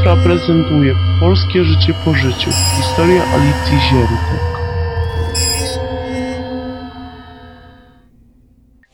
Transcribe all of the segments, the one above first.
Infra prezentuje Polskie życie po życiu. Historia Alicji Ziętek.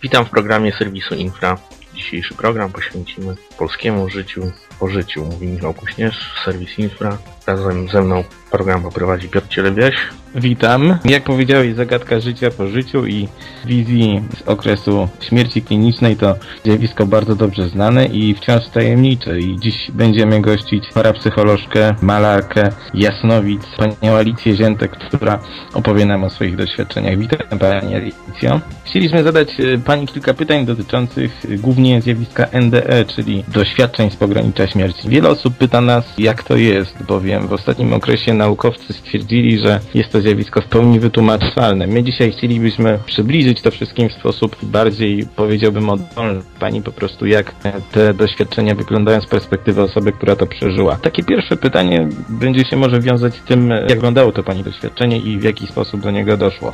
Witam w programie serwisu Infra. Dzisiejszy program poświęcimy polskiemu życiu po życiu. Mówi Michał Kuśnierz, serwis Infra. Razem ze mną program poprowadzi Piotr Cielebiaś. Witam. Jak powiedziałeś, zagadka życia po życiu i wizji z okresu śmierci klinicznej to zjawisko bardzo dobrze znane i wciąż tajemnicze. I dziś będziemy gościć parapsycholożkę, malarkę Jasnowic, panią Alicję Ziętek, która opowie nam o swoich doświadczeniach. Witam pani Alicjo. Chcieliśmy zadać e, pani kilka pytań dotyczących głównie zjawiska NDE, czyli doświadczeń z pogranicza śmierci. Wiele osób pyta nas, jak to jest, bowiem w ostatnim okresie naukowcy stwierdzili, że jest to zjawisko w pełni wytłumaczalne. My dzisiaj chcielibyśmy przybliżyć to wszystkim w sposób bardziej, powiedziałbym, oddolny. Pani po prostu, jak te doświadczenia wyglądają z perspektywy osoby, która to przeżyła. Takie pierwsze pytanie będzie się może wiązać z tym, jak wyglądało to Pani doświadczenie i w jaki sposób do niego doszło.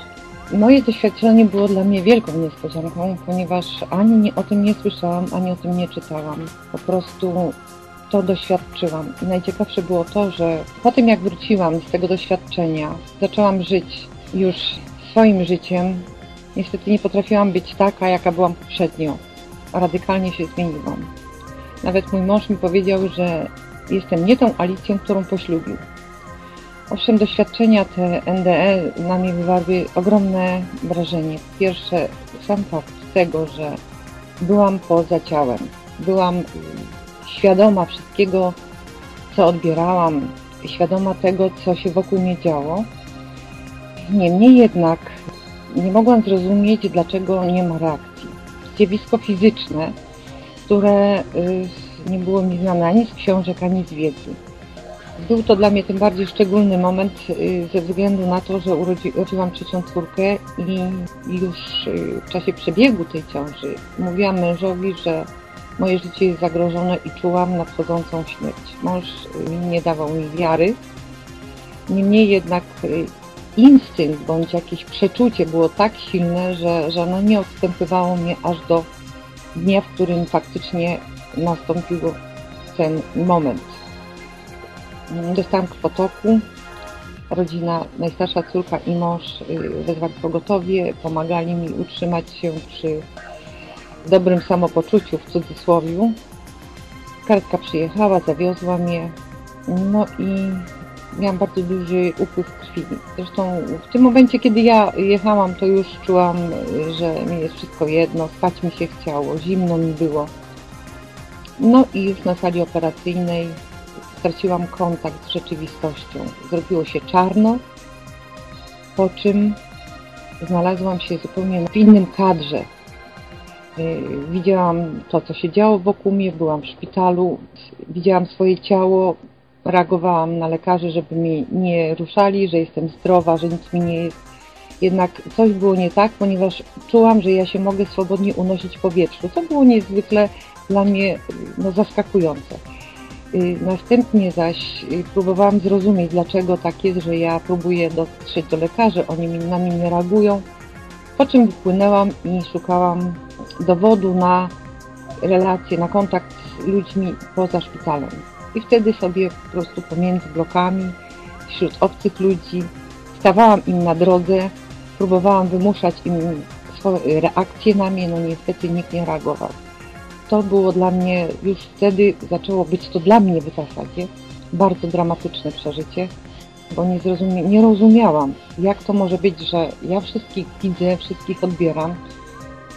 Moje doświadczenie było dla mnie wielką niespodzianką, ponieważ ani nie, o tym nie słyszałam, ani o tym nie czytałam. Po prostu to doświadczyłam. I najciekawsze było to, że po tym jak wróciłam z tego doświadczenia, zaczęłam żyć już swoim życiem. Niestety nie potrafiłam być taka, jaka byłam poprzednio. Radykalnie się zmieniłam. Nawet mój mąż mi powiedział, że jestem nie tą Alicją, którą poślubił. Owszem, doświadczenia te NDE na mnie wywarły ogromne wrażenie. Pierwsze, sam fakt tego, że byłam poza ciałem. Byłam świadoma wszystkiego, co odbierałam, świadoma tego, co się wokół mnie działo. Niemniej jednak nie mogłam zrozumieć, dlaczego nie ma reakcji. Zjawisko fizyczne, które y, nie było mi znane ani z książek, ani z wiedzy. Był to dla mnie tym bardziej szczególny moment y, ze względu na to, że urodziłam trzecią córkę i już y, w czasie przebiegu tej ciąży mówiłam mężowi, że moje życie jest zagrożone i czułam nadchodzącą śmierć. Mąż y, nie dawał mi wiary. Niemniej jednak instynkt bądź jakieś przeczucie było tak silne, że, że ono nie odstępywało mnie aż do dnia, w którym faktycznie nastąpił ten moment. Dostałam krwotoku. Rodzina, najstarsza córka i mąż y, wezwali pogotowie, pomagali mi utrzymać się przy dobrym samopoczuciu w cudzysłowie. Kartka przyjechała, zawiozła mnie. No i miałam bardzo duży upływ krwi. Zresztą w tym momencie, kiedy ja jechałam, to już czułam, że mi jest wszystko jedno, spać mi się chciało, zimno mi było. No i już na sali operacyjnej straciłam kontakt z rzeczywistością. Zrobiło się czarno, po czym znalazłam się zupełnie w innym kadrze. Y, widziałam to, co się działo wokół mnie, byłam w szpitalu, widziałam swoje ciało, reagowałam na lekarzy, żeby mnie nie ruszali, że jestem zdrowa, że nic mi nie jest. Jednak coś było nie tak, ponieważ czułam, że ja się mogę swobodnie unosić w powietrzu. To było niezwykle dla mnie no, zaskakujące. Y, następnie zaś y, próbowałam zrozumieć, dlaczego tak jest, że ja próbuję dotrzeć do lekarzy, oni na mnie nie reagują. Po czym wypłynęłam i szukałam dowodu na relacje, na kontakt z ludźmi poza szpitalem. I wtedy sobie po prostu pomiędzy blokami, wśród obcych ludzi, stawałam im na drodze, próbowałam wymuszać im swoje reakcje na mnie, no niestety nikt nie reagował to było dla mnie, już wtedy zaczęło być to dla mnie w zasadzie bardzo dramatyczne przeżycie, bo nie, zrozumie, nie rozumiałam, jak to może być, że ja wszystkich widzę, wszystkich odbieram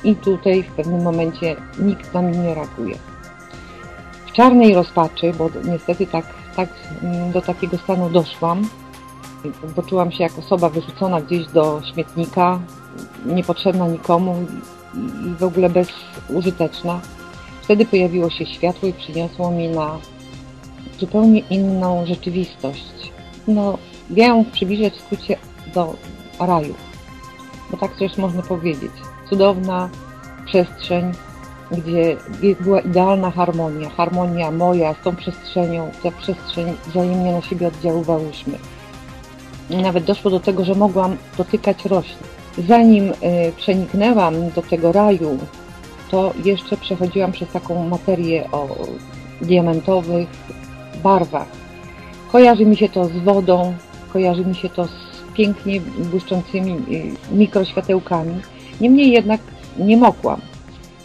i tutaj w pewnym momencie nikt na mnie nie reaguje. W czarnej rozpaczy, bo niestety tak, tak mm, do takiego stanu doszłam, poczułam się jak osoba wyrzucona gdzieś do śmietnika, niepotrzebna nikomu i w ogóle bezużyteczna. Wtedy pojawiło się światło i przyniosło mi na zupełnie inną rzeczywistość. No, ja ją przybliżę w skrócie do raju, bo tak też można powiedzieć. Cudowna przestrzeń, gdzie była idealna harmonia, harmonia moja z tą przestrzenią, ta przestrzeń wzajemnie na siebie oddziaływałyśmy. Nawet doszło do tego, że mogłam dotykać roślin. Zanim y, przeniknęłam do tego raju, to jeszcze przechodziłam przez taką materię o diamentowych, barwach. Kojarzy mi się to z wodą, kojarzy mi się to z pięknie błyszczącymi y, mikroświatełkami. Niemniej jednak nie mogłam.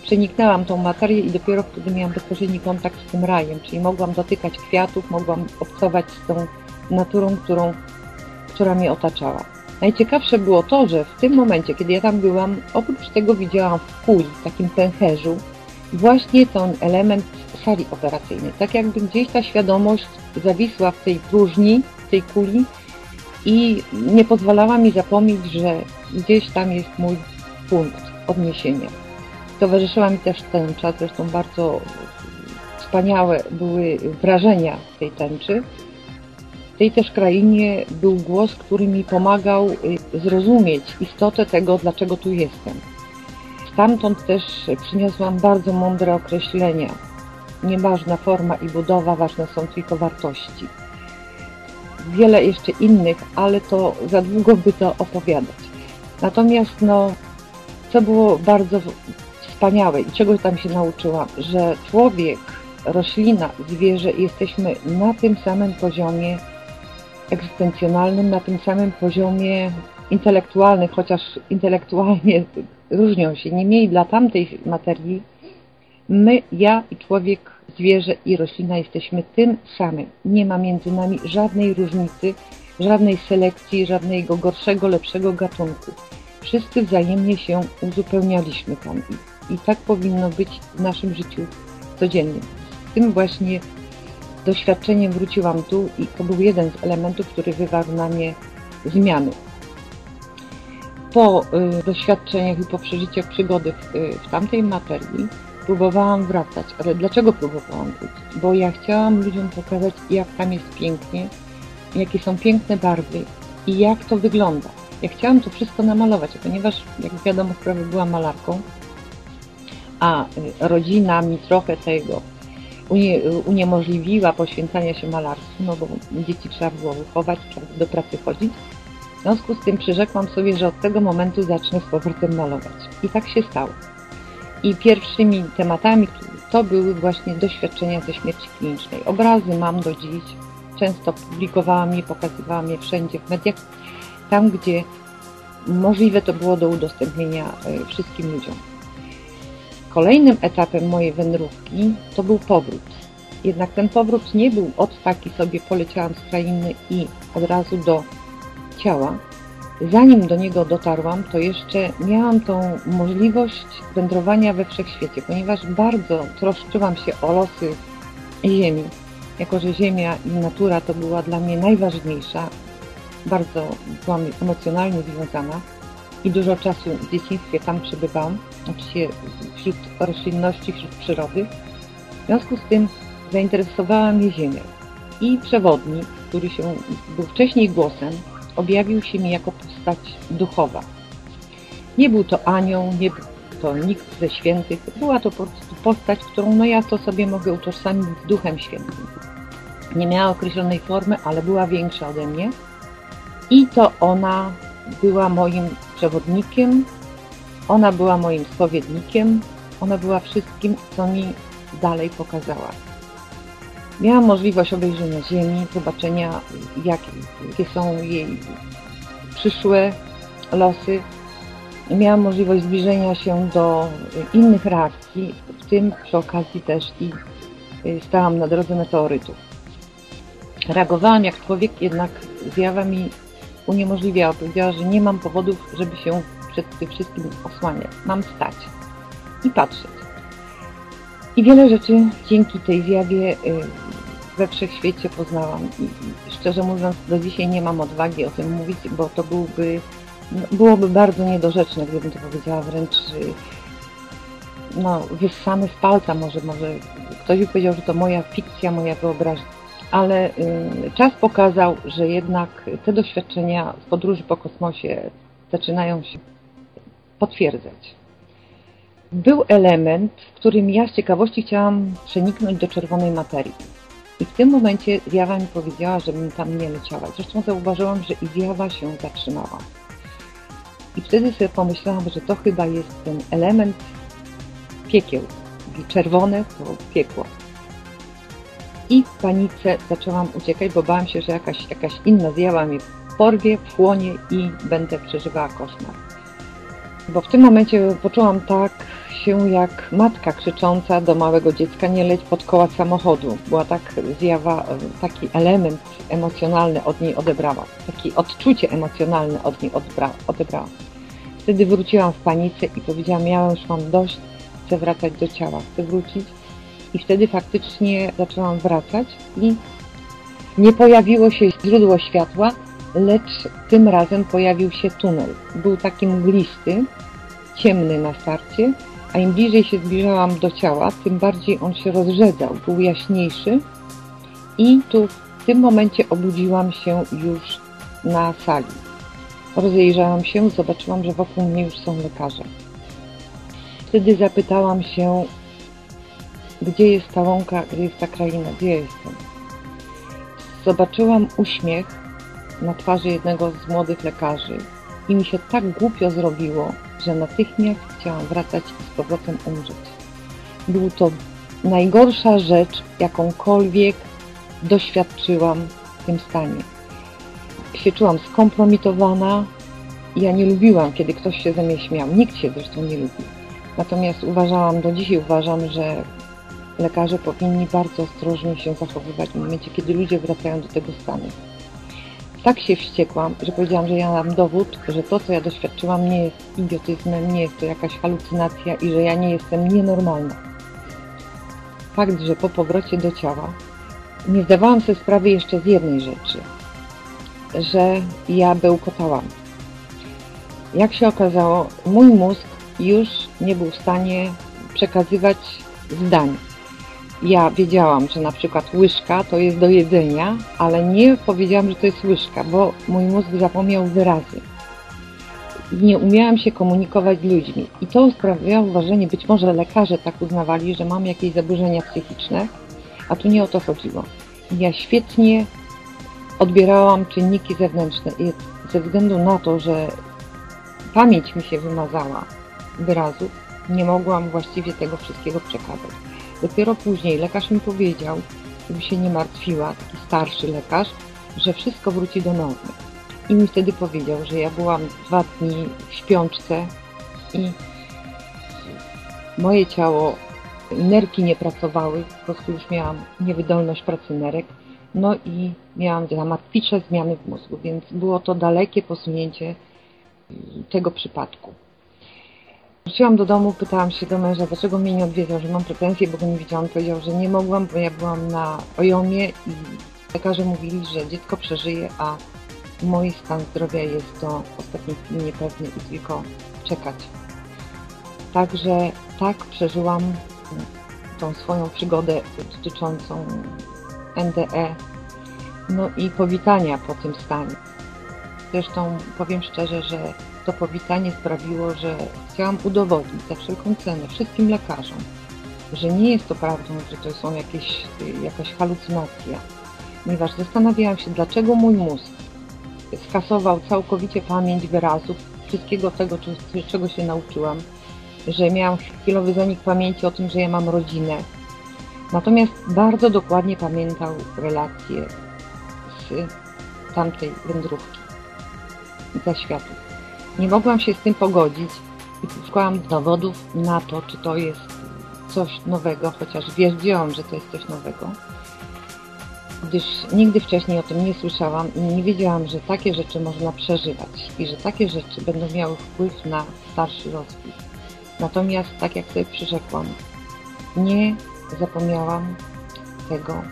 Przeniknęłam tą materię i dopiero wtedy miałam bezpośredni kontakt z tym rajem, czyli mogłam dotykać kwiatów, mogłam obcować z tą naturą, którą, która mnie otaczała. Najciekawsze było to, że w tym momencie, kiedy ja tam byłam, oprócz tego widziałam w kuli, w takim pęcherzu, właśnie ten element sali operacyjnej. Tak jakby gdzieś ta świadomość zawisła w tej próżni, w tej kuli i nie pozwalała mi zapomnieć, że gdzieś tam jest mój punkt odniesienia. Towarzyszyła mi też tęcza, zresztą bardzo wspaniałe były wrażenia tej tęczy. W tej też krainie był głos, który mi pomagał y, zrozumieć istotę tego, dlaczego tu jestem. Stamtąd też przyniosłam bardzo mądre określenia. Nieważna forma i budowa, ważne są tylko wartości. Wiele jeszcze innych, ale to za długo by to opowiadać. Natomiast no, co było bardzo wspaniałe i czego tam się nauczyłam, że człowiek, roślina, zwierzę jesteśmy na tym samym poziomie egzystencjonalnym, na tym samym poziomie intelektualnym, chociaż intelektualnie różnią się. Niemniej dla tamtej materii my, ja i człowiek, zwierzę i roślina jesteśmy tym samym. Nie ma między nami żadnej różnicy, żadnej selekcji, żadnego gorszego, lepszego gatunku. Wszyscy wzajemnie się uzupełnialiśmy tam i, i tak powinno być w naszym życiu codziennym. Z tym właśnie doświadczeniem wróciłam tu i to był jeden z elementów, który wywarł na mnie zmiany. Po y, doświadczeniach i po przeżyciach przygody w, y, w tamtej materii próbowałam wracać. Ale dlaczego próbowałam wrócić? Bo ja chciałam ludziom pokazać, jak tam jest pięknie, jakie są piękne barwy i jak to wygląda. Ja chciałam to wszystko namalować, ponieważ, jak wiadomo, prawie byłam malarką, a y, rodzina mi trochę tego unie, uniemożliwiła poświęcania się malarstwu, no bo dzieci trzeba było wychować, trzeba do pracy chodzić. W związku z tym przyrzekłam sobie, że od tego momentu zacznę z powrotem malować. I tak się stało. I pierwszymi tematami to były właśnie doświadczenia ze śmierci klinicznej. Obrazy mam do dziś. Często publikowałam je, pokazywałam je wszędzie w mediach, tam gdzie możliwe to było do udostępnienia e, wszystkim ludziom. Kolejnym etapem mojej wędrówki to był powrót. Jednak ten powrót nie był od taki sobie poleciałam z krainy i od razu do ciała. Zanim do niego dotarłam, to jeszcze miałam tą możliwość wędrowania we wszechświecie, ponieważ bardzo troszczyłam się o losy Ziemi. Jako, że Ziemia i natura to była dla mnie najważniejsza, bardzo byłam emocjonalnie związana i dużo czasu w dzieciństwie tam przebywałam, oczywiście wśród roślinności, wśród przyrody. W związku z tym zainteresowała mnie Ziemia. I przewodnik, który się był wcześniej głosem, objawił się mi jako postać duchowa. Nie był to anioł, nie był to nikt ze świętych, była to po prostu postać, którą no ja to sobie mogę utożsamić z Duchem Świętym. Nie miała określonej formy, ale była większa ode mnie i to ona była moim przewodnikiem, ona była moim spowiednikiem, ona była wszystkim, co mi dalej pokazała. Miałam możliwość obejrzenia Ziemi, zobaczenia, jakie, jakie są jej przyszłe losy. Miałam możliwość zbliżenia się do innych reakcji, w tym przy okazji też i y, stałam na drodze meteorytów. Reagowałam jak człowiek, jednak zjawa mi uniemożliwiała. Powiedziała, że nie mam powodów, żeby się przed tym wszystkim osłaniać. Mam stać i patrzeć. I wiele rzeczy dzięki tej zjawie y, we wszechświecie poznałam. I szczerze mówiąc, do dzisiaj nie mam odwagi o tym mówić, bo to byłby, no, byłoby bardzo niedorzeczne, gdybym to powiedziała wręcz y, no, wyssany z palca może, może ktoś by powiedział, że to moja fikcja, moja wyobraźnia. Ale y, czas pokazał, że jednak te doświadczenia z podróży po kosmosie zaczynają się potwierdzać. Był element, w którym ja z ciekawości chciałam przeniknąć do czerwonej materii. I w tym momencie zjawa mi powiedziała, żebym tam nie leciała. Zresztą zauważyłam, że i zjawa się zatrzymała. I wtedy sobie pomyślałam, że to chyba jest ten element piekieł. Czerwone to piekło. i w panice zaczęłam uciekać, bo bałam się, że jakaś, jakaś inna zjawa mnie porwie, wchłonie i będę przeżywała koszmar. Bo w tym momencie poczułam tak się jak matka krzycząca do małego dziecka nie leć pod koła samochodu. Była tak zjawa, taki element emocjonalny od niej odebrała. Takie odczucie emocjonalne od niej odebrała. Wtedy wróciłam w panice i powiedziałam, ja już mam dość, chcę wracać do ciała, chcę wrócić. I wtedy faktycznie zaczęłam wracać i nie pojawiło się źródło światła, lecz tym razem pojawił się tunel. Był taki mglisty, ciemny na starcie, a im bliżej się zbliżałam do ciała, tym bardziej on się rozrzedzał, był jaśniejszy i tu w tym momencie obudziłam się już na sali. Rozejrzałam się, zobaczyłam, że wokół mnie już są lekarze. Wtedy zapytałam się, gdzie jest ta łąka, gdzie jest ta kraina, gdzie ja jestem. Zobaczyłam uśmiech na twarzy jednego z młodych lekarzy i mi się tak głupio zrobiło, że natychmiast chciałam wracać i z powrotem umrzeć. Był to najgorsza rzecz, jakąkolwiek doświadczyłam w tym stanie. Się czułam skompromitowana. Ja nie lubiłam, kiedy ktoś się ze mnie śmiał. Nikt się zresztą nie lubi. Natomiast uważałam, do dzisiaj uważam, że lekarze powinni bardzo ostrożnie się zachowywać w momencie, kiedy ludzie wracają do tego stanu. Tak się wściekłam, że powiedziałam, że ja mam dowód, że to, co ja doświadczyłam, nie jest idiotyzmem, nie jest to jakaś halucynacja i że ja nie jestem nienormalna. Fakt, że po powrocie do ciała nie zdawałam sobie sprawy jeszcze z jednej rzeczy, że ja bełkotałam. Jak się okazało, mój mózg już nie był w stanie przekazywać zdań. Ja wiedziałam, że na przykład łyżka to jest do jedzenia, ale nie powiedziałam, że to jest łyżka, bo mój mózg zapomniał wyrazy. Nie umiałam się komunikować z ludźmi. I to sprawiało wrażenie, być może lekarze tak uznawali, że mam jakieś zaburzenia psychiczne, a tu nie o to chodziło. Ja świetnie odbierałam czynniki zewnętrzne i ze względu na to, że pamięć mi się wymazała wyrazów, nie mogłam właściwie tego wszystkiego przekazać. Dopiero później lekarz mi powiedział, żeby się nie martwiła, taki starszy lekarz, że wszystko wróci do normy. I mi wtedy powiedział, że ja byłam dwa dni w śpiączce i moje ciało, nerki nie pracowały, po prostu już miałam niewydolność pracy nerek, no i miałam dramatyczne zmiany w mózgu, więc było to dalekie posunięcie tego przypadku. Wróciłam do domu, pytałam się do męża, dlaczego mnie nie odwiedzał, że mam pretensje, bo go nie widziałam. Powiedział, że nie mogłam, bo ja byłam na ojomie i lekarze mówili, że dziecko przeżyje, a mój stan zdrowia jest do ostatniej chwili niepewny i tylko czekać. Także tak przeżyłam tą swoją przygodę dotyczącą NDE, no i powitania po tym stanie. Zresztą powiem szczerze, że to powitanie sprawiło, że chciałam udowodnić za wszelką cenę wszystkim lekarzom, że nie jest to prawdą, że to są jakieś, jakaś halucynacja, ponieważ zastanawiałam się, dlaczego mój mózg skasował całkowicie pamięć wyrazów, wszystkiego tego, czego się nauczyłam, że miałam chwilowy zanik pamięci o tym, że ja mam rodzinę. Natomiast bardzo dokładnie pamiętał relacje z tamtej wędrówki za światów. Nie mogłam się z tym pogodzić i szukałam dowodów na to, czy to jest coś nowego, chociaż wiedziałam, że to jest coś nowego, gdyż nigdy wcześniej o tym nie słyszałam i nie wiedziałam, że takie rzeczy można przeżywać i że takie rzeczy będą miały wpływ na starszy rozwój. Natomiast, tak jak sobie przyrzekłam, nie zapomniałam tego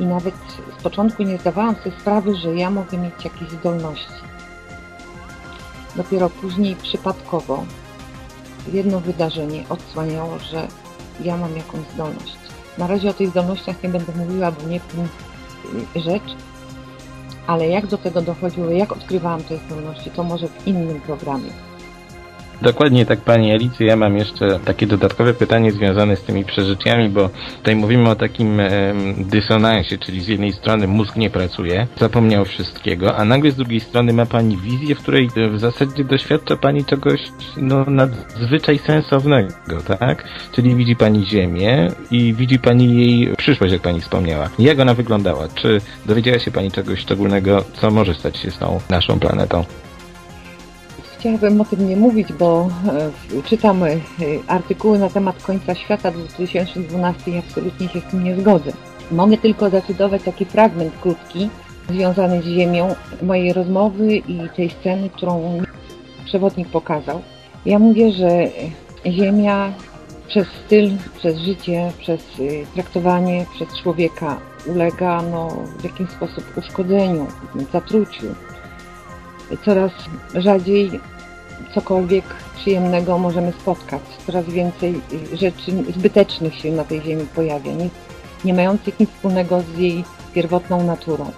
i nawet z początku nie zdawałam sobie sprawy, że ja mogę mieć jakieś zdolności. Dopiero później przypadkowo jedno wydarzenie odsłaniało, że ja mam jakąś zdolność. Na razie o tych zdolnościach nie będę mówiła, bo nie wiem rzecz, ale jak do tego dochodziło, jak odkrywałam te zdolności, to może w innym programie. Dokładnie tak, Pani Alicy. Ja mam jeszcze takie dodatkowe pytanie związane z tymi przeżyciami, bo tutaj mówimy o takim em, dysonansie, czyli z jednej strony mózg nie pracuje, zapomniał wszystkiego, a nagle z drugiej strony ma Pani wizję, w której e, w zasadzie doświadcza Pani czegoś no, nadzwyczaj sensownego, tak? Czyli widzi Pani Ziemię i widzi Pani jej przyszłość, jak Pani wspomniała. Jak ona wyglądała? Czy dowiedziała się Pani czegoś szczególnego, co może stać się z tą naszą planetą? Chciałabym o tym nie mówić, bo e, czytam e, artykuły na temat końca świata 2012 i absolutnie się z tym nie zgodzę. Mogę tylko zacytować taki fragment krótki związany z Ziemią mojej rozmowy i tej sceny, którą przewodnik pokazał. Ja mówię, że Ziemia przez styl, przez życie, przez y, traktowanie przez człowieka ulega no, w jakiś sposób uszkodzeniu, zatruciu. Coraz rzadziej cokolwiek przyjemnego możemy spotkać. Coraz więcej rzeczy zbytecznych się na tej ziemi pojawia, nie, nie mających nic wspólnego z jej pierwotną naturą.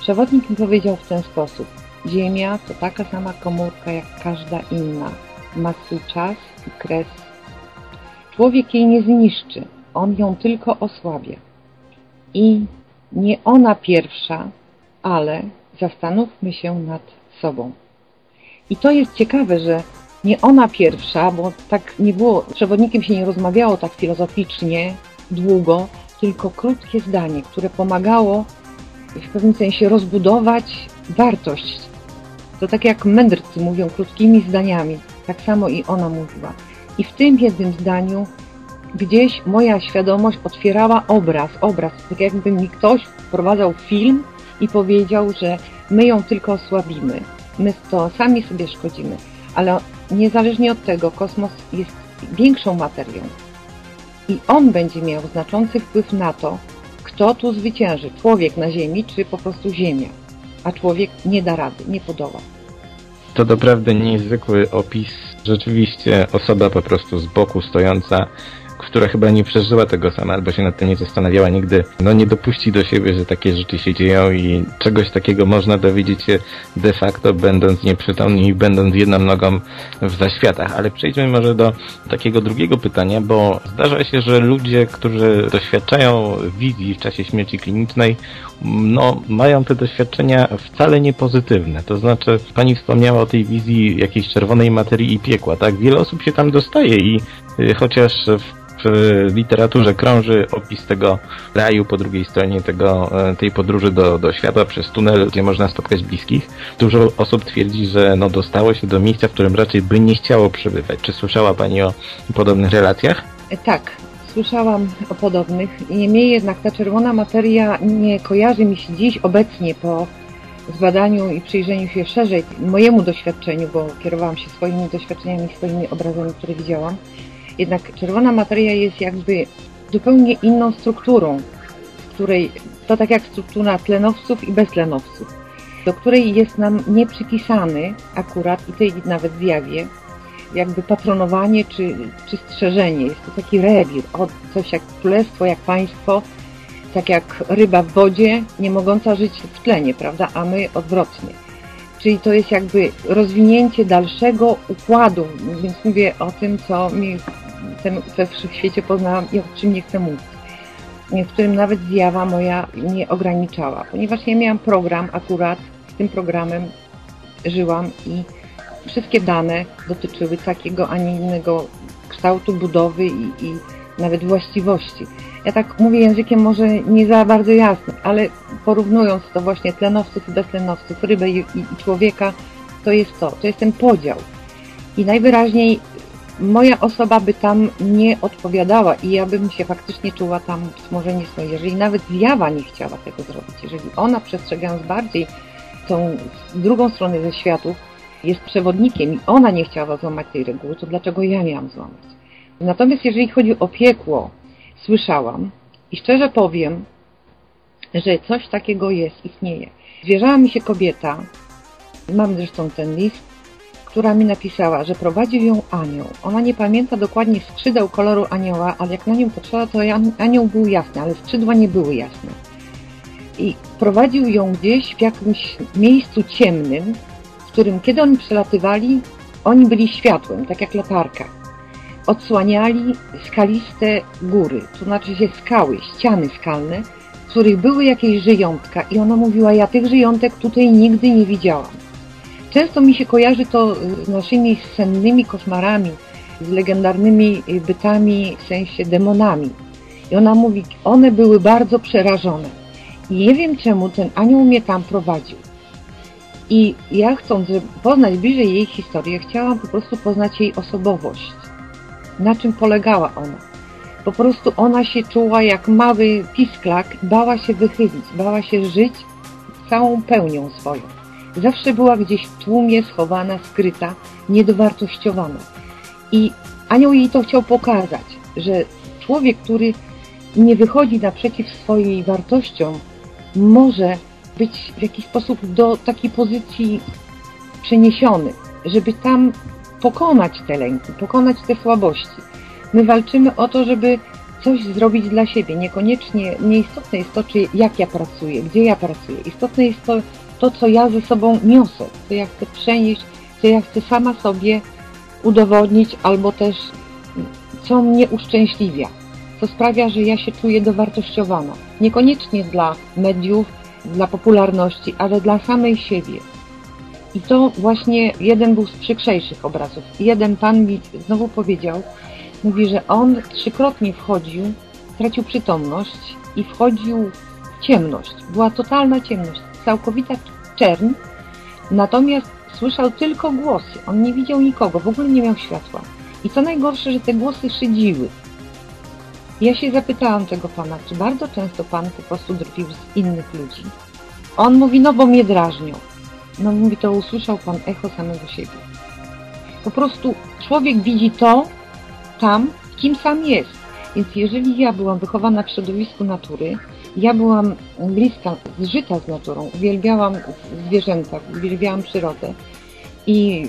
Przewodnik mi powiedział w ten sposób. Ziemia to taka sama komórka jak każda inna. Ma swój czas i kres. Człowiek jej nie zniszczy, on ją tylko osłabia. I nie ona pierwsza, ale zastanówmy się nad sobą. I to jest ciekawe, że nie ona pierwsza, bo tak nie było, przewodnikiem się nie rozmawiało tak filozoficznie, długo, tylko krótkie zdanie, które pomagało w pewnym sensie rozbudować wartość. To tak jak mędrcy mówią krótkimi zdaniami, tak samo i ona mówiła. I w tym jednym zdaniu gdzieś moja świadomość otwierała obraz, obraz, tak jakby mi ktoś wprowadzał film i powiedział, że my ją tylko osłabimy, my to sami sobie szkodzimy, ale niezależnie od tego kosmos jest większą materią i on będzie miał znaczący wpływ na to, kto tu zwycięży, człowiek na Ziemi czy po prostu Ziemia, a człowiek nie da rady, nie podoła. To doprawdy niezwykły opis. Rzeczywiście osoba po prostu z boku stojąca, która chyba nie przeżyła tego sama, albo się nad tym nie zastanawiała nigdy, no nie dopuści do siebie, że takie rzeczy się dzieją i czegoś takiego można dowiedzieć się de facto, będąc nieprzytomni i będąc jedną nogą w zaświatach. Ale przejdźmy może do takiego drugiego pytania, bo zdarza się, że ludzie, którzy doświadczają wizji w czasie śmierci klinicznej, no, mają te doświadczenia wcale nie pozytywne. To znaczy, pani wspomniała o tej wizji jakiejś czerwonej materii i piekła, tak? Wiele osób się tam dostaje i y, chociaż w w literaturze krąży opis tego raju po drugiej stronie tego, e, tej podróży do, do przez tunel, gdzie można spotkać bliskich. Dużo osób twierdzi, że no, dostało się do miejsca, w którym raczej by nie chciało przebywać. Czy słyszała Pani o podobnych relacjach? Tak, słyszałam o podobnych. Niemniej jednak ta czerwona materia nie kojarzy mi się dziś obecnie po zbadaniu i przyjrzeniu się szerzej mojemu doświadczeniu, bo kierowałam się swoimi doświadczeniami, swoimi obrazami, które widziałam. Jednak czerwona materia jest jakby zupełnie inną strukturą, w której to tak jak struktura tlenowców i beztlenowców, do której jest nam nieprzypisany akurat i tej nawet zjawie jakby patronowanie czy, czy strzeżenie. Jest to taki rewir, coś jak królestwo, jak państwo, tak jak ryba w wodzie, nie mogąca żyć w tlenie, prawda, a my odwrotnie. Czyli to jest jakby rozwinięcie dalszego układu, więc mówię o tym, co mi ten, we wszechświecie poznałam i o czym nie chcę mówić, w którym nawet zjawa moja nie ograniczała, ponieważ ja miałam program akurat, z tym programem żyłam i wszystkie dane dotyczyły takiego, a nie innego kształtu budowy i, i nawet właściwości. Ja tak mówię językiem może nie za bardzo jasnym, ale porównując to właśnie tlenowców i beztlenowców, rybę i, i, i człowieka, to jest to, to jest ten podział. I najwyraźniej moja osoba by tam nie odpowiadała i ja bym się faktycznie czuła tam wzmożenie swoje. Jeżeli nawet zjawa nie chciała tego zrobić, jeżeli ona przestrzegając bardziej tą drugą stronę ze światów, jest przewodnikiem i ona nie chciała złamać tej reguły, to dlaczego ja miałam złamać? Natomiast jeżeli chodzi o piekło, słyszałam i szczerze powiem, że coś takiego jest, istnieje. Zwierzała mi się kobieta, mam zresztą ten list, która mi napisała, że prowadził ją anioł. Ona nie pamięta dokładnie skrzydeł koloru anioła, ale jak na nią patrzyła, to anioł był jasny, ale skrzydła nie były jasne. I prowadził ją gdzieś w jakimś miejscu ciemnym, w którym kiedy oni przelatywali, Oni byli światłem, tak jak latarka. Odsłaniali skaliste góry, to znaczy się skały, ściany skalne, w których były jakieś żyjątka i ona mówiła, ja tych żyjątek tutaj nigdy nie widziałam. Często mi się kojarzy to z naszymi sennymi koszmarami, z legendarnymi bytami, w sensie demonami. I ona mówi, one były bardzo przerażone. I nie wiem czemu ten anioł mnie tam prowadził. I ja chcąc poznać bliżej jej historię, chciałam po prostu poznać jej osobowość. Na czym polegała ona. Po prostu ona się czuła jak mały pisklak, bała się wychylić, bała się żyć całą pełnią swoją. Zawsze była gdzieś w tłumie, schowana, skryta, niedowartościowana. I anioł jej to chciał pokazać, że człowiek, który nie wychodzi naprzeciw swojej wartościom, może być w jakiś sposób do takiej pozycji przeniesiony, żeby tam pokonać te lęki, pokonać te słabości. My walczymy o to, żeby coś zrobić dla siebie. Niekoniecznie, nieistotne jest to, czy jak ja pracuję, gdzie ja pracuję. Istotne jest to, to, co ja ze sobą niosę, co ja chcę przenieść, co ja chcę sama sobie udowodnić, albo też co mnie uszczęśliwia, co sprawia, że ja się czuję dowartościowana. Niekoniecznie dla mediów, dla popularności, ale dla samej siebie. I to właśnie jeden był z przykrzejszych obrazów. Jeden pan mi znowu powiedział, mówi, że on trzykrotnie wchodził, stracił przytomność i wchodził w ciemność. Była totalna ciemność, całkowita czerń, natomiast słyszał tylko głosy. On nie widział nikogo, w ogóle nie miał światła. I co najgorsze, że te głosy szydziły. Ja się zapytałam tego pana, czy bardzo często pan po prostu drwił z innych ludzi. On mówi, no bo mnie drażnią. No mówi, to usłyszał pan echo samego siebie. Po prostu człowiek widzi to tam, kim sam jest. Więc jeżeli ja byłam wychowana w środowisku natury, ja byłam bliska, zżyta z naturą, uwielbiałam zwierzęta, uwielbiałam przyrodę i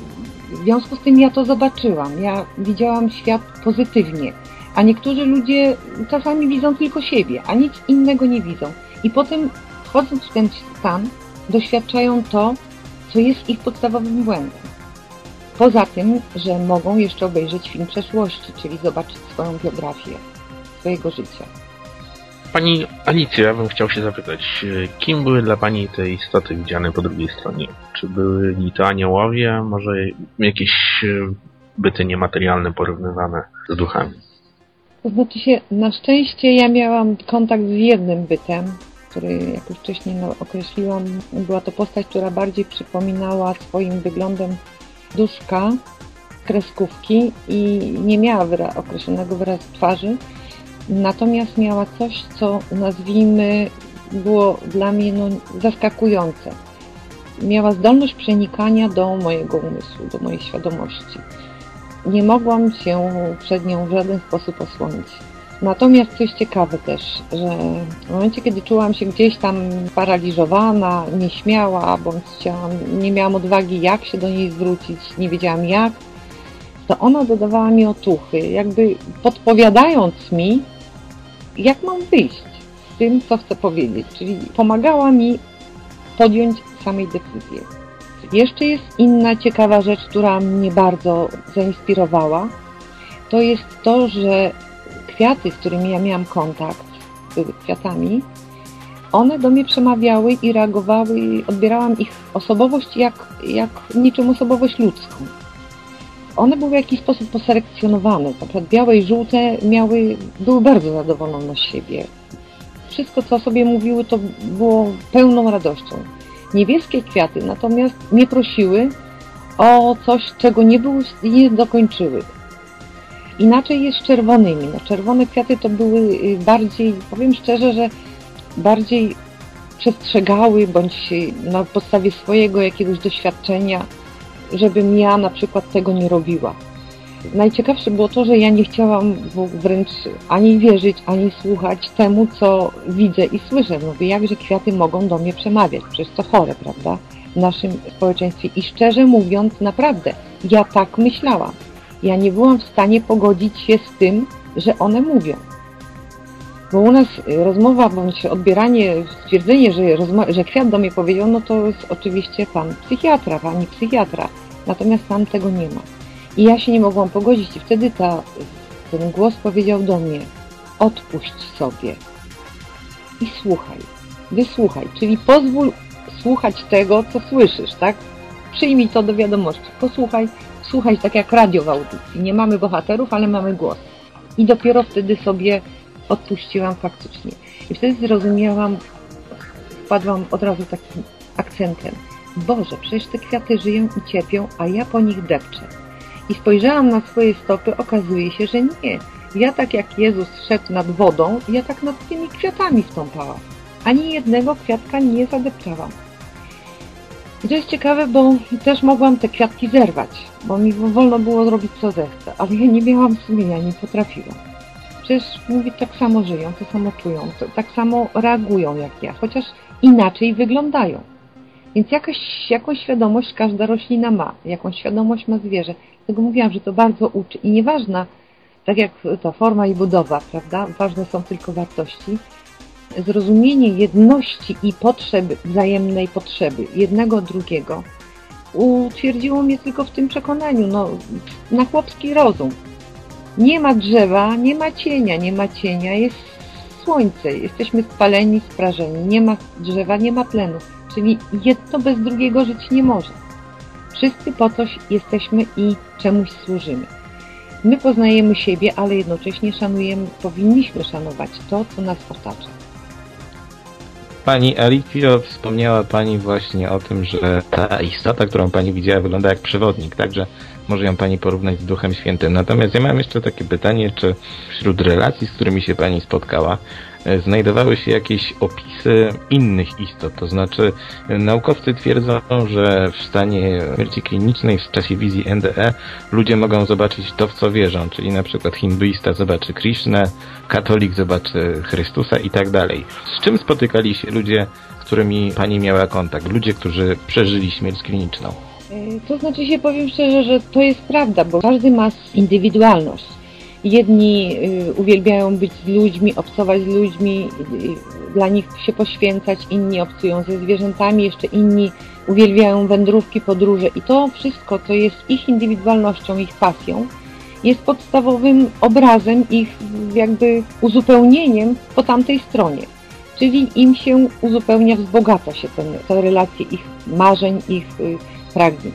w związku z tym ja to zobaczyłam. Ja widziałam świat pozytywnie, a niektórzy ludzie czasami widzą tylko siebie, a nic innego nie widzą. I potem wchodząc w ten stan, doświadczają to, co jest ich podstawowym błędem. Poza tym, że mogą jeszcze obejrzeć film przeszłości, czyli zobaczyć swoją biografię, swojego życia. Pani Alicjo, ja bym chciał się zapytać, kim były dla Pani te istoty widziane po drugiej stronie? Czy byli to aniołowie, może jakieś e, byty niematerialne porównywane z duchami? To znaczy się, na szczęście ja miałam kontakt z jednym bytem, który, jak już wcześniej no, określiłam, była to postać, która bardziej przypominała swoim wyglądem duszka, kreskówki i nie miała wyra określonego wyrazu twarzy, natomiast miała coś, co nazwijmy było dla mnie no, zaskakujące. Miała zdolność przenikania do mojego umysłu, do mojej świadomości. Nie mogłam się przed nią w żaden sposób osłonić. Natomiast coś ciekawe też, że w momencie, kiedy czułam się gdzieś tam paraliżowana, nieśmiała, bądź chciałam, nie miałam odwagi, jak się do niej zwrócić, nie wiedziałam jak, to ona dodawała mi otuchy, jakby podpowiadając mi, jak mam wyjść z tym, co chcę powiedzieć. Czyli pomagała mi podjąć samej decyzję. Jeszcze jest inna ciekawa rzecz, która mnie bardzo zainspirowała. To jest to, że kwiaty, z którymi ja miałam kontakt, były kwiatami, one do mnie przemawiały i reagowały, i odbierałam ich osobowość jak, jak niczym osobowość ludzką. One były w jakiś sposób poselekcjonowane, na przykład białe i żółte miały, były bardzo zadowolone z siebie. Wszystko, co sobie mówiły, to było pełną radością. Niebieskie kwiaty natomiast mnie prosiły o coś, czego nie, były, nie dokończyły. Inaczej jest z czerwonymi. No, czerwone kwiaty to były y, bardziej, powiem szczerze, że bardziej przestrzegały, bądź na podstawie swojego jakiegoś doświadczenia, żebym ja na przykład tego nie robiła. Najciekawsze było to, że ja nie chciałam wręcz ani wierzyć, ani słuchać temu, co widzę i słyszę. Mówię, jakże kwiaty mogą do mnie przemawiać, przecież to chore, prawda, w naszym społeczeństwie. I szczerze mówiąc, naprawdę, ja tak myślałam. Ja nie byłam w stanie pogodzić się z tym, że one mówią. Bo u nas rozmowa bądź odbieranie, stwierdzenie, że, że kwiat do mnie powiedział, no to jest oczywiście pan psychiatra, pani psychiatra. Natomiast tam tego nie ma. I ja się nie mogłam pogodzić i wtedy ta, ten głos powiedział do mnie odpuść sobie i słuchaj, wysłuchaj, czyli pozwól słuchać tego, co słyszysz, tak? Przyjmij to do wiadomości, posłuchaj, słuchaj tak jak radio w audycji. Nie mamy bohaterów, ale mamy głos. I dopiero wtedy sobie odpuściłam faktycznie. I wtedy zrozumiałam, wpadłam od razu takim akcentem. Boże, przecież te kwiaty żyją i cierpią, a ja po nich depczę. I spojrzałam na swoje stopy, okazuje się, że nie. Ja tak jak Jezus szedł nad wodą, ja tak nad tymi kwiatami stąpałam. Ani jednego kwiatka nie zadepczałam. I to jest ciekawe, bo też mogłam te kwiatki zerwać, bo mi wolno było zrobić co zechcę, ale ja nie miałam sumienia, nie potrafiłam. Przecież mówię, tak samo żyją, to samo czują, to, tak samo reagują jak ja, chociaż inaczej wyglądają. Więc jakaś, jakąś świadomość każda roślina ma, jakąś świadomość ma zwierzę. Dlatego mówiłam, że to bardzo uczy i nieważna, tak jak ta forma i budowa, prawda, ważne są tylko wartości, zrozumienie jedności i potrzeby, wzajemnej potrzeby jednego drugiego utwierdziło mnie tylko w tym przekonaniu, no, na chłopski rozum. Nie ma drzewa, nie ma cienia, nie ma cienia, jest słońce, jesteśmy spaleni, sprażeni, nie ma drzewa, nie ma tlenu, czyli jedno bez drugiego żyć nie może. Wszyscy po coś jesteśmy i czemuś służymy. My poznajemy siebie, ale jednocześnie szanujemy, powinniśmy szanować to, co nas otacza. Pani Alicjo, wspomniała Pani właśnie o tym, że ta istota, którą Pani widziała, wygląda jak przewodnik, także może ją Pani porównać z Duchem Świętym. Natomiast ja mam jeszcze takie pytanie, czy wśród relacji, z którymi się Pani spotkała, e, znajdowały się jakieś opisy innych istot, to znaczy e, naukowcy twierdzą, że w stanie śmierci klinicznej w czasie wizji NDE ludzie mogą zobaczyć to, w co wierzą, czyli na przykład hinduista zobaczy Krishnę, katolik zobaczy Chrystusa i tak dalej. Z czym spotykali się ludzie, z którymi Pani miała kontakt? Ludzie, którzy przeżyli śmierć kliniczną. E, To znaczy się powiem szczerze, że to jest prawda, bo każdy ma indywidualność. Jedni y, uwielbiają być z ludźmi, obcować z ludźmi, y, dla nich się poświęcać, inni obcują ze zwierzętami, jeszcze inni uwielbiają wędrówki, podróże i to wszystko, co jest ich indywidualnością, ich pasją, jest podstawowym obrazem ich jakby uzupełnieniem po tamtej stronie. Czyli im się uzupełnia, wzbogaca się ten, te relacje ich marzeń, ich pragnień.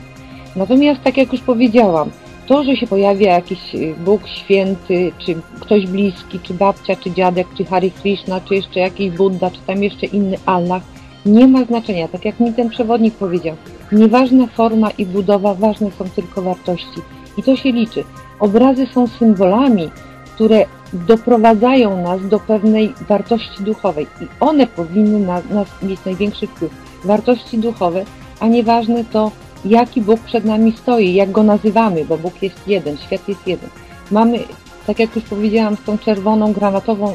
Natomiast, tak jak już powiedziałam, to, że się pojawia jakiś y, Bóg święty, czy ktoś bliski, czy babcia, czy dziadek, czy Hari Krishna, czy jeszcze jakiś Buddha, czy tam jeszcze inny Allah, nie ma znaczenia. Tak jak mi ten przewodnik powiedział, nieważna forma i budowa, ważne są tylko wartości. I to się liczy. Obrazy są symbolami, które doprowadzają nas do pewnej wartości duchowej i one powinny na nas mieć największy wpływ. Wartości duchowe, a nieważne to, jaki Bóg przed nami stoi, jak go nazywamy, bo Bóg jest jeden, świat jest jeden. Mamy, tak jak już powiedziałam, z tą czerwoną, granatową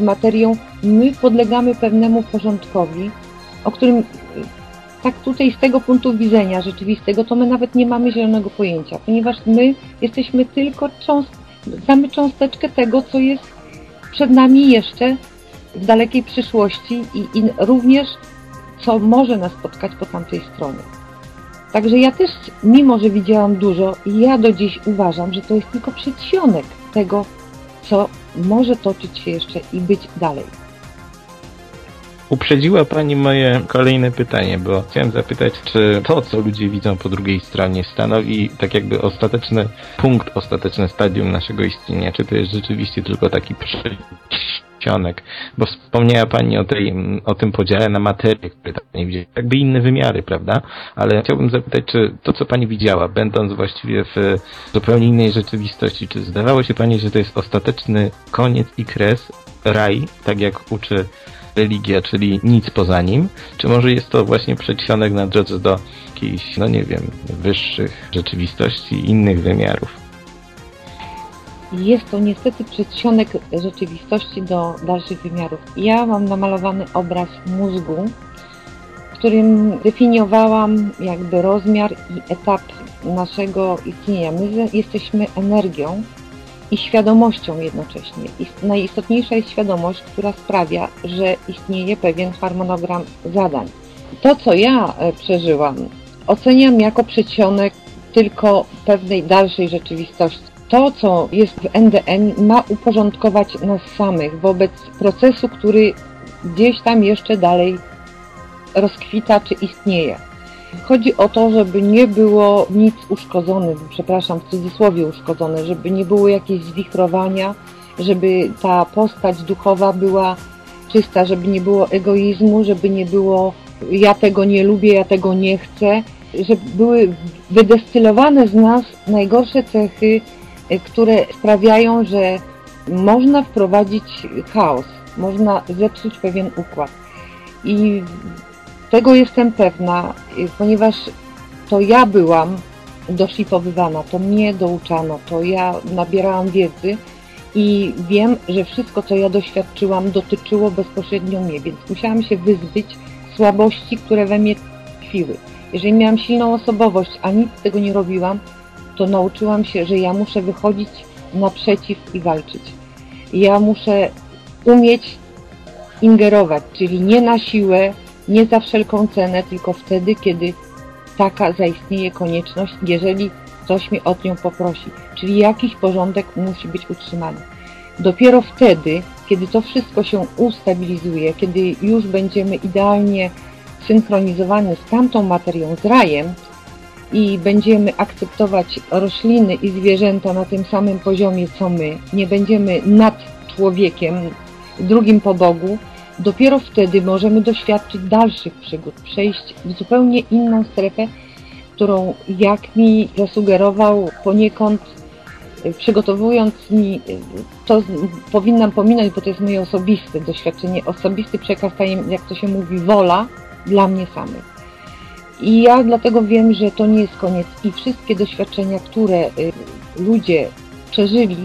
materią, my podlegamy pewnemu porządkowi, o którym y, tak tutaj z tego punktu widzenia rzeczywistego, to my nawet nie mamy zielonego pojęcia, ponieważ my jesteśmy tylko cząst, znamy cząsteczkę tego, co jest przed nami jeszcze w dalekiej przyszłości i, i również co może nas spotkać po tamtej stronie. Także ja też, mimo że widziałam dużo, ja do dziś uważam, że to jest tylko przedsionek tego, co może toczyć się jeszcze i być dalej. Uprzedziła Pani moje kolejne pytanie, bo chciałem zapytać, czy to, co ludzie widzą po drugiej stronie, stanowi tak jakby ostateczny punkt, ostateczne stadium naszego istnienia, czy to jest rzeczywiście tylko taki przedsionek, bo wspomniała Pani o, tej, o tym podziale na materię, który Pani widzi, jakby inne wymiary, prawda? Ale chciałbym zapytać, czy to, co Pani widziała, będąc właściwie w zupełnie innej rzeczywistości, czy zdawało się Pani, że to jest ostateczny koniec i kres, raj, tak jak uczy religia, czyli nic poza nim, czy może jest to właśnie przedsionek na drodze do jakichś, no nie wiem, wyższych rzeczywistości, innych wymiarów? Jest to niestety przedsionek rzeczywistości do dalszych wymiarów. Ja mam namalowany obraz mózgu, w którym definiowałam jakby rozmiar i etap naszego istnienia. My jesteśmy energią i świadomością jednocześnie. Najistotniejsza jest świadomość, która sprawia, że istnieje pewien harmonogram zadań. To, co ja e, przeżyłam, oceniam jako przedsionek tylko pewnej dalszej rzeczywistości. To, co jest w NDN, ma uporządkować nas samych wobec procesu, który gdzieś tam jeszcze dalej rozkwita czy istnieje. Chodzi o to, żeby nie było nic uszkodzone, przepraszam, w cudzysłowie uszkodzone, żeby nie było jakieś zwichrowania, żeby ta postać duchowa była czysta, żeby nie było egoizmu, żeby nie było ja tego nie lubię, ja tego nie chcę, żeby były wydestylowane z nas najgorsze cechy, które sprawiają, że można wprowadzić chaos, można zepsuć pewien układ. I tego jestem pewna, y, ponieważ to ja byłam doszlifowywana, to mnie douczano, to ja nabierałam wiedzy i wiem, że wszystko, co ja doświadczyłam, dotyczyło bezpośrednio mnie, więc musiałam się wyzbyć słabości, które we mnie tkwiły. Jeżeli miałam silną osobowość, a nic z tego nie robiłam, to nauczyłam się, że ja muszę wychodzić naprzeciw i walczyć. Ja muszę umieć ingerować, czyli nie na siłę, nie za wszelką cenę, tylko wtedy, kiedy taka zaistnieje konieczność, jeżeli ktoś mnie o nią poprosi. Czyli jakiś porządek musi być utrzymany. Dopiero wtedy, kiedy to wszystko się ustabilizuje, kiedy już będziemy idealnie synchronizowani z tamtą materią, z rajem i będziemy akceptować rośliny i zwierzęta na tym samym poziomie co my, nie będziemy nad człowiekiem, drugim po Bogu, dopiero wtedy możemy doświadczyć dalszych przygód, przejść w zupełnie inną strefę, którą jak mi zasugerował poniekąd przygotowując mi, to powinnam pominąć, bo to jest moje osobiste doświadczenie, osobisty przekaz, jak to się mówi, wola dla mnie samych. I ja dlatego wiem, że to nie jest koniec i wszystkie doświadczenia, które y, ludzie przeżyli,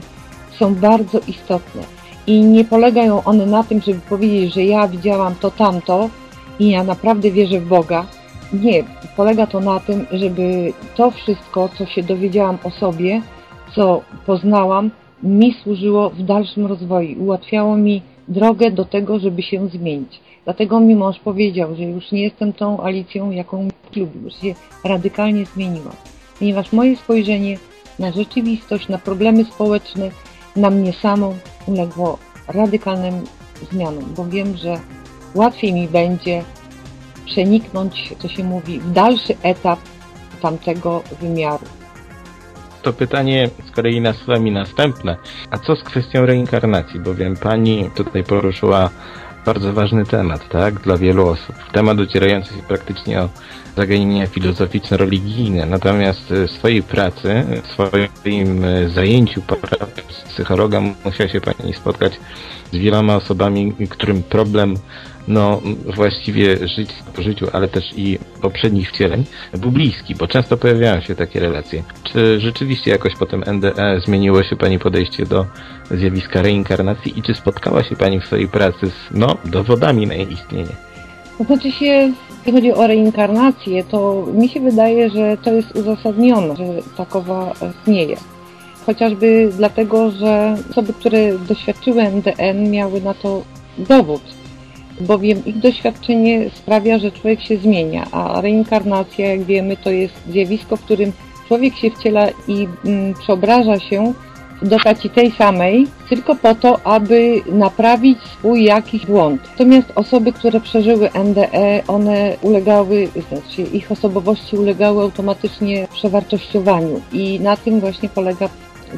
są bardzo istotne. I nie polegają one na tym, żeby powiedzieć, że ja widziałam to, tamto i ja naprawdę wierzę w Boga. Nie, polega to na tym, żeby to wszystko, co się dowiedziałam o sobie, co poznałam, mi służyło w dalszym rozwoju, ułatwiało mi drogę do tego, żeby się zmienić. Dlatego mi mąż powiedział, że już nie jestem tą Alicją, jaką lubił, już się radykalnie zmieniła. Ponieważ moje spojrzenie na rzeczywistość, na problemy społeczne, na mnie samą uległo radykalnym zmianom, bo wiem, że łatwiej mi będzie przeniknąć, co się mówi, w dalszy etap tamtego wymiaru. To pytanie z kolei nasuwa mi następne. A co z kwestią reinkarnacji? Bowiem pani tutaj poruszyła bardzo ważny temat, tak, dla wielu osób. Temat docierający się praktycznie o zagadnienia filozoficzno-religijne. Natomiast w swojej pracy, w swoim zajęciu psychologa musiała się pani spotkać z wieloma osobami, którym problem no właściwie żyć życiu, ale też i poprzednich wcieleń był bliski, bo często pojawiają się takie relacje. Czy rzeczywiście jakoś potem NDE zmieniło się Pani podejście do zjawiska reinkarnacji i czy spotkała się Pani w swojej pracy z no, dowodami na jej istnienie? To znaczy się, jeśli chodzi o reinkarnację, to mi się wydaje, że to jest uzasadnione, że takowa istnieje. Chociażby dlatego, że osoby, które doświadczyły MDN miały na to dowód bowiem ich doświadczenie sprawia, że człowiek się zmienia, a reinkarnacja, jak wiemy, to jest zjawisko, w którym człowiek się wciela i mm, przeobraża się do postaci tej samej, tylko po to, aby naprawić swój jakiś błąd. Natomiast osoby, które przeżyły NDE, one ulegały, znaczy ich osobowości ulegały automatycznie przewartościowaniu i na tym właśnie polega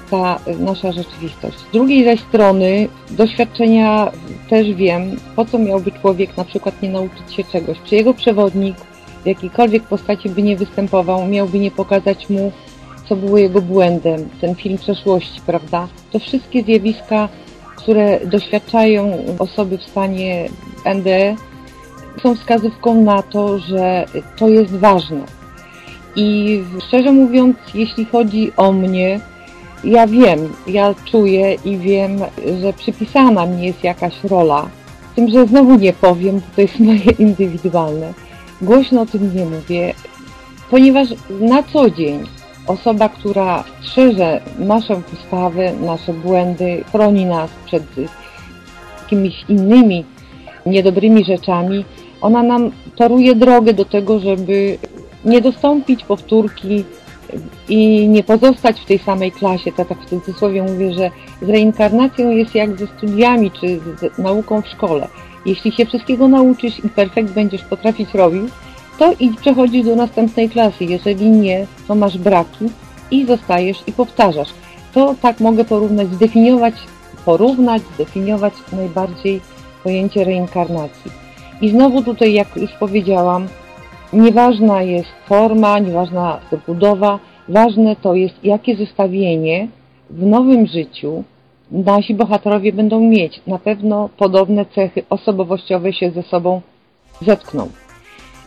ta nasza rzeczywistość. Z drugiej zaś strony doświadczenia też wiem, po co miałby człowiek na przykład nie nauczyć się czegoś. Czy jego przewodnik w jakiejkolwiek postaci by nie występował, miałby nie pokazać mu, co było jego błędem, ten film przeszłości, prawda? To wszystkie zjawiska, które doświadczają osoby w stanie NDE, są wskazówką na to, że to jest ważne. I szczerze mówiąc, jeśli chodzi o mnie, ja wiem, ja czuję i wiem, że przypisana mi jest jakaś rola. Z tym, że znowu nie powiem, bo to jest moje indywidualne. Głośno o tym nie mówię, ponieważ na co dzień osoba, która strzeże naszą postawę, nasze błędy, chroni nas przed jakimiś innymi niedobrymi rzeczami, ona nam toruje drogę do tego, żeby nie dostąpić powtórki i nie pozostać w tej samej klasie. To tak w cudzysłowie mówię, że z reinkarnacją jest jak ze studiami czy z nauką w szkole. Jeśli się wszystkiego nauczysz i perfekt będziesz potrafić robić, to i przechodzisz do następnej klasy. Jeżeli nie, to masz braki i zostajesz i powtarzasz. To tak mogę porównać, zdefiniować, porównać, zdefiniować najbardziej pojęcie reinkarnacji. I znowu tutaj, jak już powiedziałam, nieważna jest forma, nieważna budowa, ważne to jest, jakie zestawienie w nowym życiu nasi bohaterowie będą mieć. Na pewno podobne cechy osobowościowe się ze sobą zetkną.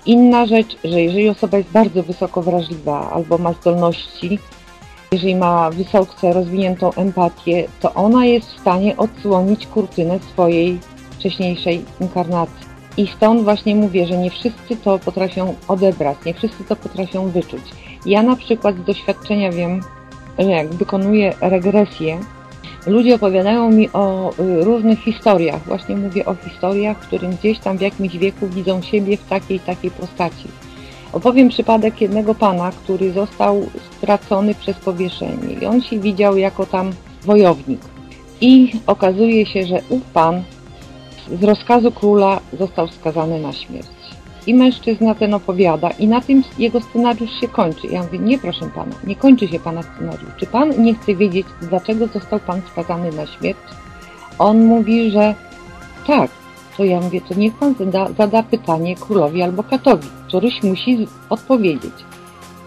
Inna rzecz, że jeżeli osoba jest bardzo wysoko wrażliwa albo ma zdolności, jeżeli ma wysoce rozwiniętą empatię, to ona jest w stanie odsłonić kurtynę swojej wcześniejszej inkarnacji. I stąd właśnie mówię, że nie wszyscy to potrafią odebrać, nie wszyscy to potrafią wyczuć. Ja na przykład z doświadczenia wiem, że jak wykonuję regresję, ludzie opowiadają mi o y, różnych historiach. Właśnie mówię o historiach, w którym gdzieś tam w jakimś wieku widzą siebie w takiej takiej postaci. Opowiem przypadek jednego pana, który został stracony przez powieszenie i on się widział jako tam wojownik. I okazuje się, że ów pan z rozkazu króla został skazany na śmierć. I mężczyzna ten opowiada i na tym jego scenariusz się kończy. Ja mówię, nie proszę pana, nie kończy się pana scenariusz. Czy pan nie chce wiedzieć, dlaczego został pan skazany na śmierć? On mówi, że tak. To ja mówię, to niech pan zada, zada pytanie królowi albo katowi. Któryś musi odpowiedzieć.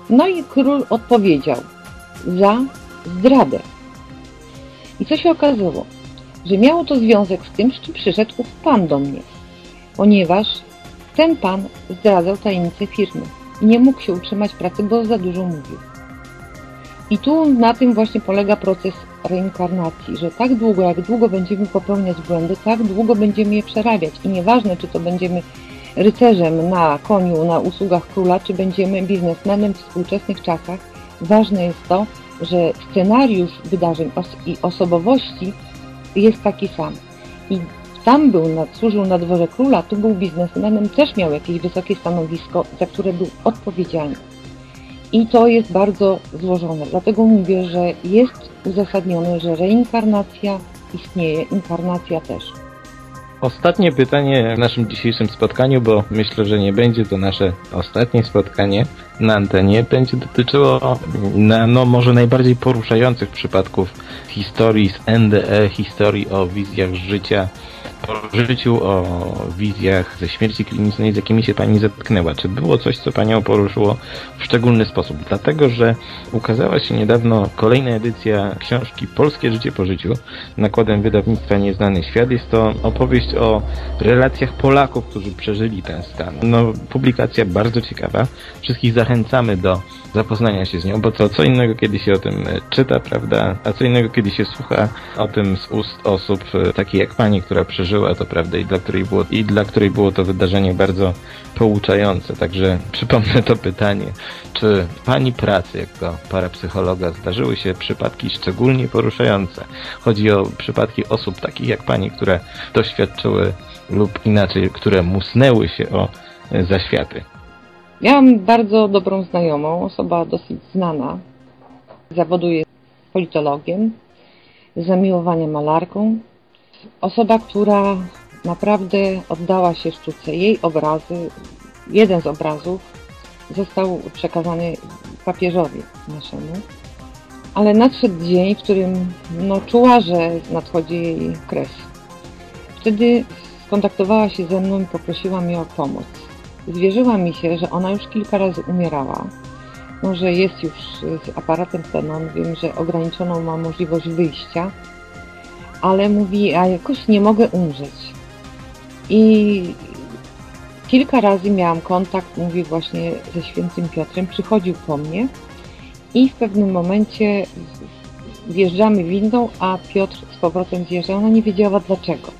No i król odpowiedział za zdradę. I co się okazało? Że miało to związek z tym, z czym przyszedł ów pan do mnie. Ponieważ ten pan zdradzał tajemnicę firmy i nie mógł się utrzymać pracy, bo za dużo mówił. I tu na tym właśnie polega proces reinkarnacji, że tak długo, jak długo będziemy popełniać błędy, tak długo będziemy je przerabiać. I nieważne, czy to będziemy rycerzem na koniu, na usługach króla, czy będziemy biznesmenem w współczesnych czasach, ważne jest to, że scenariusz wydarzeń os i osobowości jest taki sam. I tam był, służył na dworze króla, tu był biznesmenem, też miał jakieś wysokie stanowisko, za które był odpowiedzialny. I to jest bardzo złożone. Dlatego mówię, że jest uzasadnione, że reinkarnacja istnieje, inkarnacja też. Ostatnie pytanie w naszym dzisiejszym spotkaniu, bo myślę, że nie będzie to nasze ostatnie spotkanie na antenie. Będzie dotyczyło na, no, może najbardziej poruszających przypadków historii z NDE, historii o wizjach życia o życiu, o wizjach ze śmierci klinicznej, z jakimi się Pani zetknęła. Czy było coś, co Panią poruszyło w szczególny sposób? Dlatego, że ukazała się niedawno kolejna edycja książki Polskie życie po życiu nakładem wydawnictwa Nieznany Świat. Jest to opowieść o relacjach Polaków, którzy przeżyli ten stan. No, publikacja bardzo ciekawa. Wszystkich zachęcamy do zapoznania się z nią, bo to co innego, kiedy się o tym czyta, prawda, a co innego, kiedy się słucha o tym z ust osób takich jak Pani, która przeżyła przeżyła to, prawda, i dla której było, i dla której było to wydarzenie bardzo pouczające. Także przypomnę to pytanie, czy Pani pracy jako parapsychologa zdarzyły się przypadki szczególnie poruszające? Chodzi o przypadki osób takich jak Pani, które doświadczyły lub inaczej, które musnęły się o zaświaty. Miałam bardzo dobrą znajomą, osoba dosyć znana. Zawoduje politologiem, zamiłowania malarką, osoba, która naprawdę oddała się sztuce. Jej obrazy, jeden z obrazów został przekazany papieżowi naszemu. Ale nadszedł dzień, w którym no, czuła, że nadchodzi jej kres. Wtedy skontaktowała się ze mną i poprosiła mnie o pomoc. Zwierzyła mi się, że ona już kilka razy umierała. Może jest już z aparatem Xenon, wiem, że ograniczoną ma możliwość wyjścia, ale mówi, a jakoś nie mogę umrzeć. I kilka razy miałam kontakt, mówi właśnie ze świętym Piotrem, przychodził po mnie i w pewnym momencie wjeżdżamy windą, a Piotr z powrotem zjeżdżał, ona nie wiedziała dlaczego.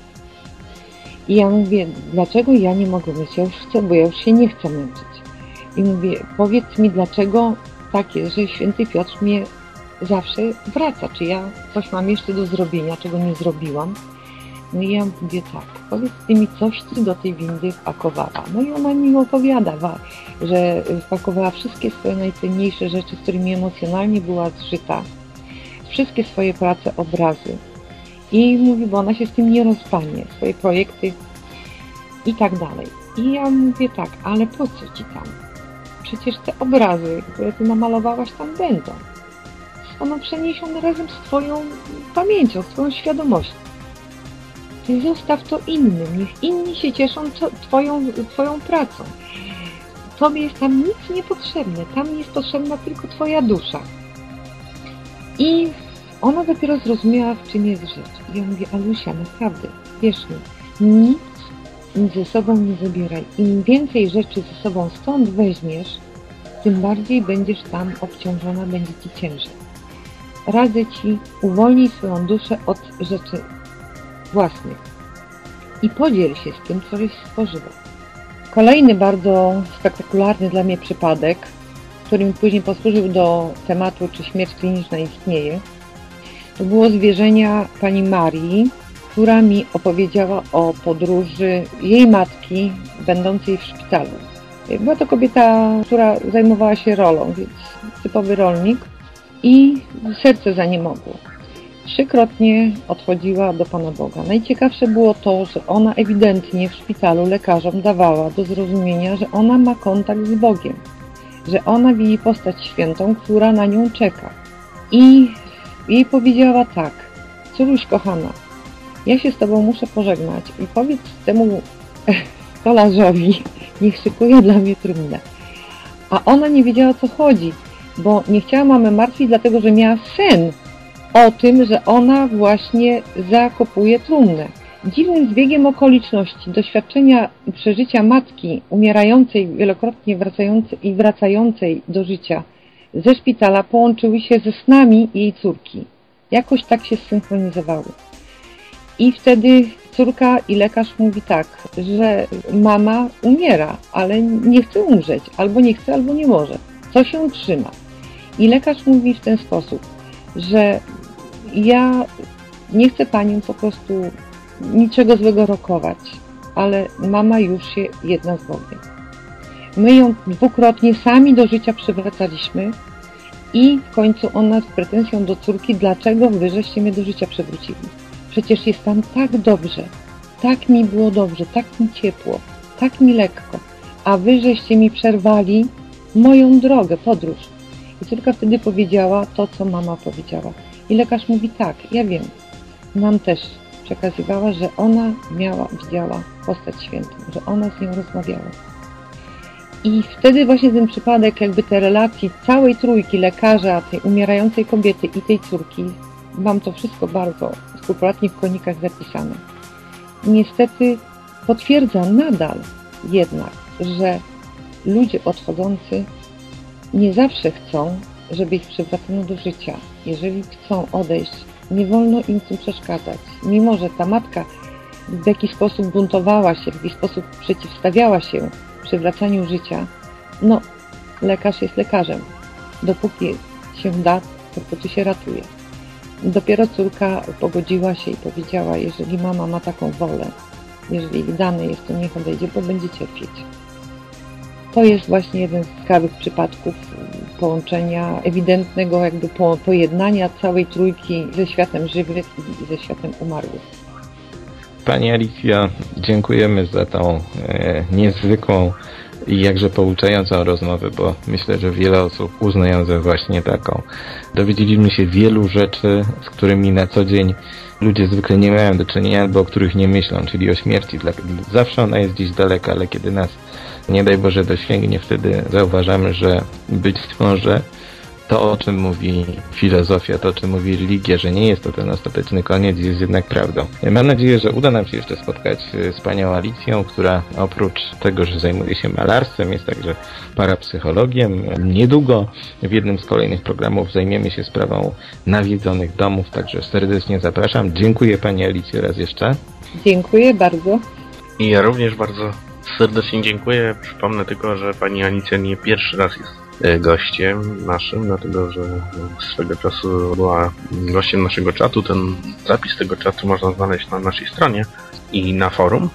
I ja mówię, dlaczego ja nie mogę myć? Ja już chcę, bo ja już się nie chcę męczyć. I mówię, powiedz mi, dlaczego tak jest, że święty Piotr mnie zawsze wraca. Czy ja coś mam jeszcze do zrobienia, czego nie zrobiłam? No i ja mówię tak, powiedz ty mi coś ty do tej windy wpakowała. No i ona mi opowiada, że wpakowała wszystkie swoje najcenniejsze rzeczy, z którymi emocjonalnie była zżyta. Wszystkie swoje prace, obrazy. I mówi, bo ona się z tym nie rozstanie, swoje projekty i tak dalej. I ja mówię tak, ale po co ci tam? Przecież te obrazy, które ty namalowałaś tam będą. Zostaną przeniesione razem z twoją pamięcią, z twoją świadomością. Ty zostaw to innym, niech inni się cieszą twoją, twoją pracą. Tobie jest tam nic niepotrzebne, tam jest potrzebna tylko twoja dusza. I ona dopiero zrozumiała, w czym jest rzecz. I ja mówię, Alusia, naprawdę, wierz mi, nic ze sobą nie zabieraj. Im więcej rzeczy ze sobą stąd weźmiesz, tym bardziej będziesz tam obciążona, będzie ci ciężej. Radzę ci, uwolnij swoją duszę od rzeczy własnych i podziel się z tym, co żeś stworzyła. Kolejny bardzo spektakularny dla mnie przypadek, który mi później posłużył do tematu, czy śmierć kliniczna istnieje, to było zwierzenia pani Marii, która mi opowiedziała o podróży jej matki, będącej w szpitalu. Była to kobieta, która zajmowała się rolą, więc typowy rolnik i serce za nie mogło. Trzykrotnie odchodziła do Pana Boga. Najciekawsze było to, że ona ewidentnie w szpitalu lekarzom dawała do zrozumienia, że ona ma kontakt z Bogiem, że ona widzi postać świętą, która na nią czeka. I jej powiedziała tak, córuś kochana, ja się z Tobą muszę pożegnać i powiedz temu stolarzowi, niech szykuje dla mnie trumnę. A ona nie wiedziała o co chodzi, bo nie chciała mamy martwić, dlatego że miała sen o tym, że ona właśnie zakopuje trumnę. Dziwnym zbiegiem okoliczności, doświadczenia przeżycia matki umierającej, wielokrotnie wracającej i wracającej do życia ze szpitala połączyły się ze snami jej córki. Jakoś tak się zsynchronizowały. I wtedy córka i lekarz mówi tak, że mama umiera, ale nie chce umrzeć, albo nie chce, albo nie może. Co się trzyma? I lekarz mówi w ten sposób, że ja nie chcę panią po prostu niczego złego rokować, ale mama już się jedna z Bogiem. My ją dwukrotnie sami do życia przywracaliśmy i w końcu ona z pretensją do córki, dlaczego wy żeście mnie do życia przywrócili. Przecież jest tam tak dobrze, tak mi było dobrze, tak mi ciepło, tak mi lekko, a wy żeście mi przerwali moją drogę, podróż. I córka wtedy powiedziała to, co mama powiedziała. I lekarz mówi tak, ja wiem. Nam też przekazywała, że ona miała, widziała postać świętą, że ona z nią rozmawiała. I wtedy właśnie ten przypadek jakby tej relacji całej trójki lekarza, tej umierającej kobiety i tej córki, mam to wszystko bardzo skrupulatnie w kronikach zapisane. Niestety potwierdza nadal jednak, że ludzie odchodzący nie zawsze chcą, żeby ich przywracano do życia. Jeżeli chcą odejść, nie wolno im tym przeszkadzać. Mimo, że ta matka w jakiś sposób buntowała się, w jakiś sposób przeciwstawiała się przywracaniu życia, no, lekarz jest lekarzem. Dopóki się da, dopóty się ratuje. Dopiero córka pogodziła się i powiedziała, jeżeli mama ma taką wolę, jeżeli dane jest, to niech odejdzie, bo będzie cierpieć. To jest właśnie jeden z ciekawych przypadków połączenia, ewidentnego jakby po, pojednania całej trójki ze światem żywych i ze światem umarłych. Pani Alicja, dziękujemy za tą e, niezwykłą i jakże pouczającą rozmowę, bo myślę, że wiele osób uzna ją za właśnie taką. Dowiedzieliśmy się wielu rzeczy, z którymi na co dzień ludzie zwykle nie mają do czynienia, albo o których nie myślą, czyli o śmierci. Zawsze ona jest gdzieś daleka, ale kiedy nas, nie daj Boże, dosięgnie, wtedy zauważamy, że być może to, o czym mówi filozofia, to, o czym mówi religia, że nie jest to ten ostateczny koniec, jest jednak prawdą. Mam nadzieję, że uda nam się jeszcze spotkać z panią Alicją, która oprócz tego, że zajmuje się malarstwem, jest także parapsychologiem. Niedługo w jednym z kolejnych programów zajmiemy się sprawą nawiedzonych domów, także serdecznie zapraszam. Dziękuję pani Alicjo raz jeszcze. Dziękuję bardzo. I ja również bardzo serdecznie dziękuję. Przypomnę tylko, że pani Alicja nie pierwszy raz jest e, gościem naszym, dlatego że swego czasu była gościem naszego czatu. Ten zapis tego czatu można znaleźć na naszej stronie i na forum.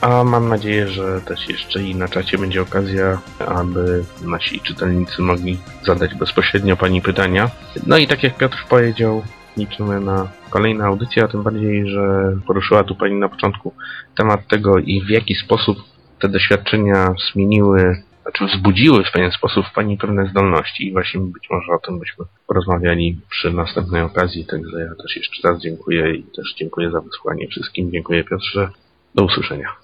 A mam nadzieję, że też jeszcze i na czacie będzie okazja, aby nasi czytelnicy mogli zadać bezpośrednio Pani pytania. No i tak jak Piotr powiedział, liczymy na kolejne audycje, a tym bardziej, że poruszyła tu Pani na początku temat tego i w jaki sposób te doświadczenia zmieniły, znaczy wzbudziły w pewien sposób w Pani pewne zdolności i właśnie być może o tym byśmy porozmawiali przy następnej okazji, także ja też jeszcze raz dziękuję i też dziękuję za wysłuchanie wszystkim. Dziękuję Piotrze. Do usłyszenia.